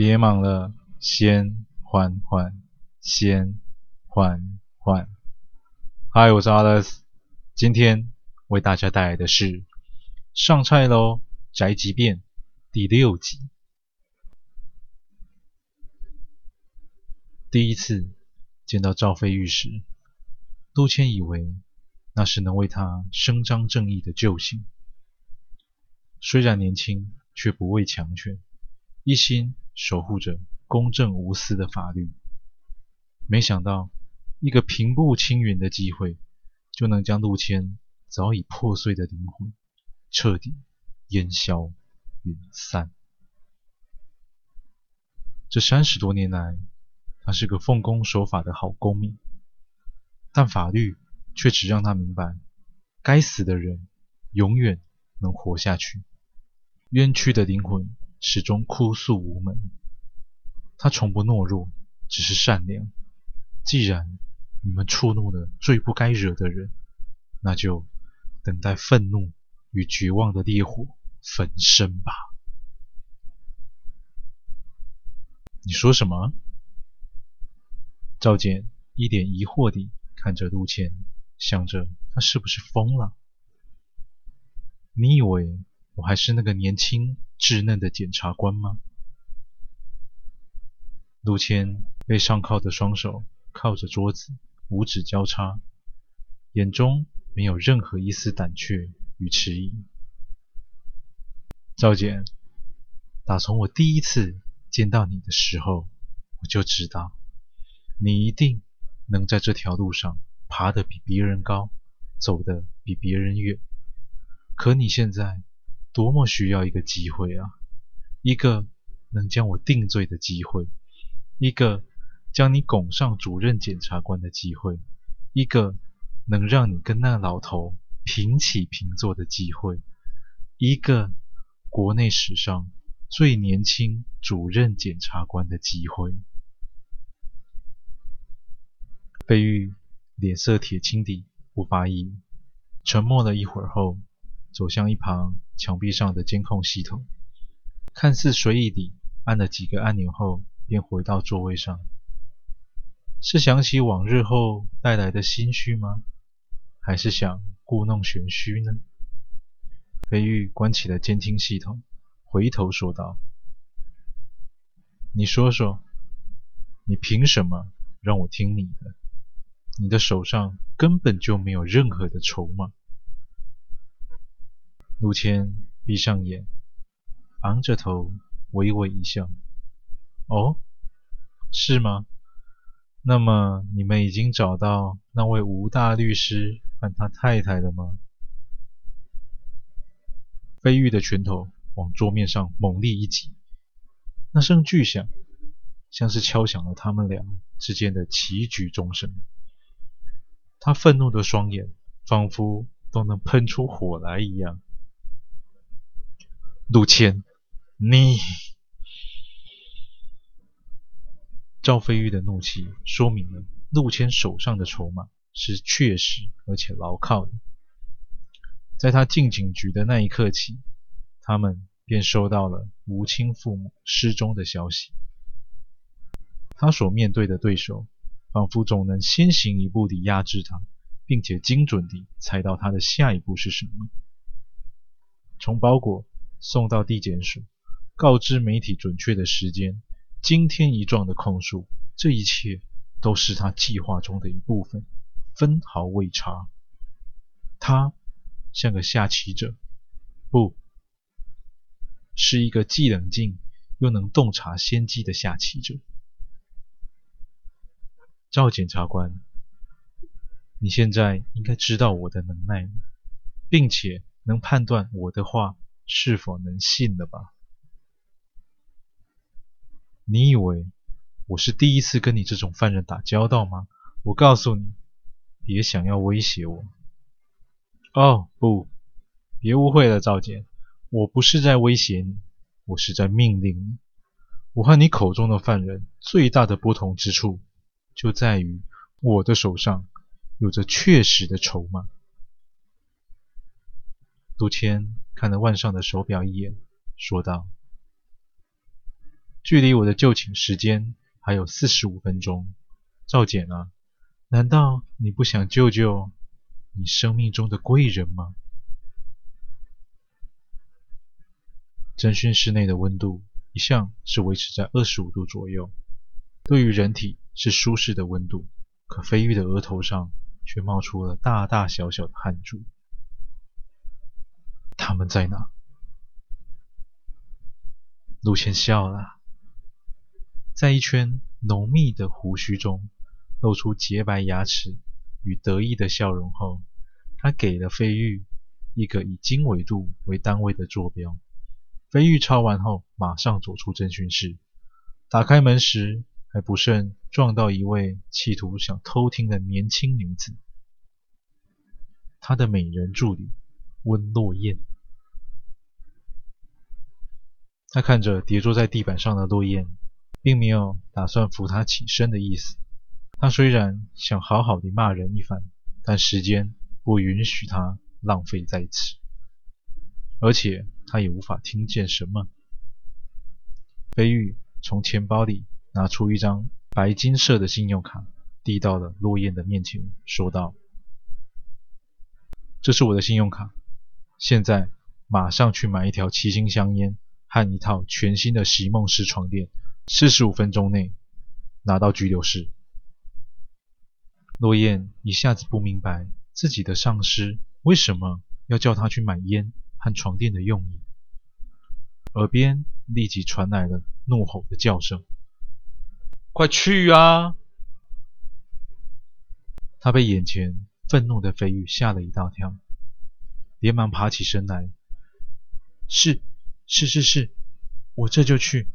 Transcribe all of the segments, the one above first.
别忙了，先缓缓，先缓缓。嗨，我是 Alex，今天为大家带来的是《上菜喽宅急便》第六集。第一次见到赵飞玉时，杜谦以为那是能为他伸张正义的救星。虽然年轻，却不畏强权，一心守护着公正无私的法律。没想到，一个平步青云的机会，就能将陆谦早已破碎的灵魂彻底烟消云散。这三十多年来，他是个奉公守法的好公民，但法律却只让他明白，该死的人永远能活下去，冤屈的灵魂始终哭诉无门。他从不懦弱，只是善良。既然你们触怒了最不该惹的人，那就等待愤怒与绝望的烈火焚身吧。你说什么？赵简一脸疑惑地看着陆谦，想着他是不是疯了？你以为我还是那个年轻稚嫩的检察官吗？陆谦被上靠的双手靠着桌子，五指交叉，眼中没有任何一丝胆怯与迟疑。赵简，打从我第一次见到你的时候，我就知道。你一定能在这条路上爬得比别人高，走得比别人远。可你现在多么需要一个机会啊！一个能将我定罪的机会，一个将你拱上主任检察官的机会，一个能让你跟那老头平起平坐的机会，一个国内史上最年轻主任检察官的机会。飞玉脸色铁青地不发一语，沉默了一会儿后，走向一旁墙壁上的监控系统，看似随意地按了几个按钮后，便回到座位上。是想起往日后带来的心虚吗？还是想故弄玄虚呢？飞玉关起了监听系统，回头说道：“你说说，你凭什么让我听你的？”你的手上根本就没有任何的筹码。陆谦闭上眼，昂着头，微微一笑：“哦，是吗？那么你们已经找到那位吴大律师和他太太了吗？”飞玉的拳头往桌面上猛力一挤，那声巨响，像是敲响了他们俩之间的棋局钟声。他愤怒的双眼仿佛都能喷出火来一样。陆谦，你……赵飞玉的怒气说明了陆谦手上的筹码是确实而且牢靠的。在他进警局的那一刻起，他们便收到了吴清父母失踪的消息。他所面对的对手。仿佛总能先行一步地压制他，并且精准地猜到他的下一步是什么。从包裹送到地检署，告知媒体准确的时间，惊天一状的控诉，这一切都是他计划中的一部分，分毫未差。他像个下棋者，不，是一个既冷静又能洞察先机的下棋者。赵检察官，你现在应该知道我的能耐了，并且能判断我的话是否能信了吧？你以为我是第一次跟你这种犯人打交道吗？我告诉你，别想要威胁我。哦，不，别误会了，赵简，我不是在威胁你，我是在命令你。我和你口中的犯人最大的不同之处。就在于我的手上有着确实的筹码。杜谦看了腕上的手表一眼，说道：“距离我的就寝时间还有四十五分钟。赵简啊，难道你不想救救你生命中的贵人吗？侦讯室内的温度一向是维持在二十五度左右，对于人体是舒适的温度。可飞玉的额头上却冒出了大大小小的汗珠。他们在哪？陆谦笑了，在一圈浓密的胡须中露出洁白牙齿与得意的笑容后，他给了飞玉一个以经纬度为单位的坐标。飞玉抄完后，马上走出侦讯室，打开门时还不慎撞到一位企图想偷听的年轻女子，他的美人助理温落雁。他看着跌坐在地板上的落雁，并没有打算扶她起身的意思。他虽然想好好的骂人一番，但时间不允许他浪费在此。而且他也无法听见什么。飞玉从钱包里拿出一张白金色的信用卡，递到了落雁的面前，说道：“这是我的信用卡，现在马上去买一条七星香烟和一套全新的席梦思床垫，四十五分钟内拿到拘留室。”落雁一下子不明白自己的上司为什么要叫他去买烟。和床垫的用意，耳边立即传来了怒吼的叫声：“快去啊！”他被眼前愤怒的飞玉吓了一大跳，连忙爬起身来：“是，是，是，是，我这就去。”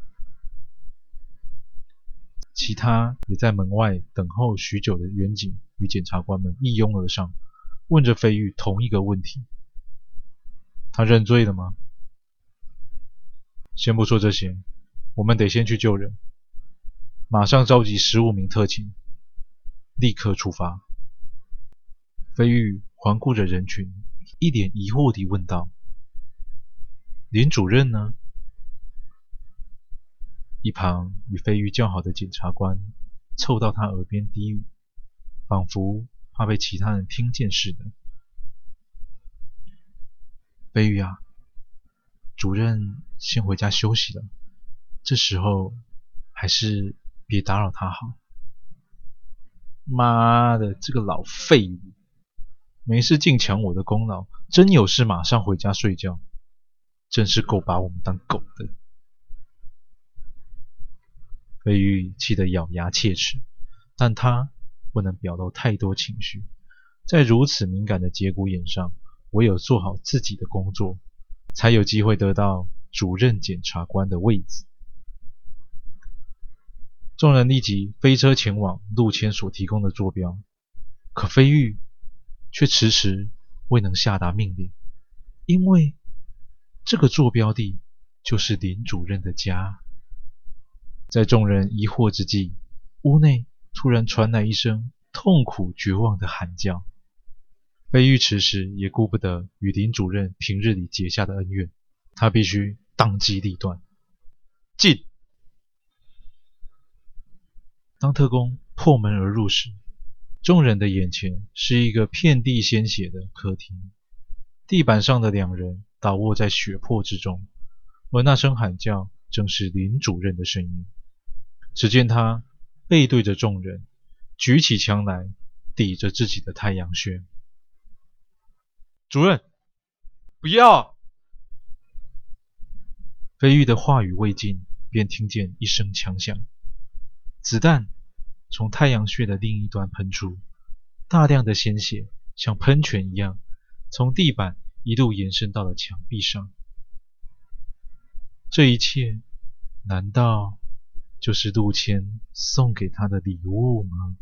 其他也在门外等候许久的远警与检察官们一拥而上，问着飞玉同一个问题。他认罪了吗？先不说这些，我们得先去救人。马上召集十五名特勤，立刻出发。飞玉环顾着人群，一脸疑惑地问道：“林主任呢？”一旁与飞玉较好的检察官凑到他耳边低语，仿佛怕被其他人听见似的。飞玉啊，主任先回家休息了，这时候还是别打扰他好。妈的，这个老废物，没事净抢我的功劳，真有事马上回家睡觉，真是够把我们当狗的。飞玉气得咬牙切齿，但他不能表露太多情绪，在如此敏感的节骨眼上。唯有做好自己的工作，才有机会得到主任检察官的位子。众人立即飞车前往陆谦所提供的坐标，可飞玉却迟迟未能下达命令，因为这个坐标地就是林主任的家。在众人疑惑之际，屋内突然传来一声痛苦绝望的喊叫。飞玉此时也顾不得与林主任平日里结下的恩怨，他必须当机立断。进！当特工破门而入时，众人的眼前是一个遍地鲜血的客厅，地板上的两人倒卧在血泊之中，而那声喊叫正是林主任的声音。只见他背对着众人，举起枪来抵着自己的太阳穴。主任，不要！飞玉的话语未尽，便听见一声枪响，子弹从太阳穴的另一端喷出，大量的鲜血像喷泉一样从地板一路延伸到了墙壁上。这一切，难道就是陆谦送给他的礼物吗？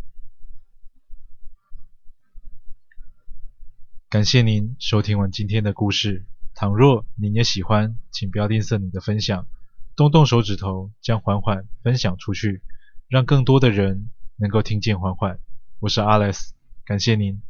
感谢您收听完今天的故事。倘若您也喜欢，请不要吝啬你的分享，动动手指头将缓缓分享出去，让更多的人能够听见缓缓。我是 Alex，感谢您。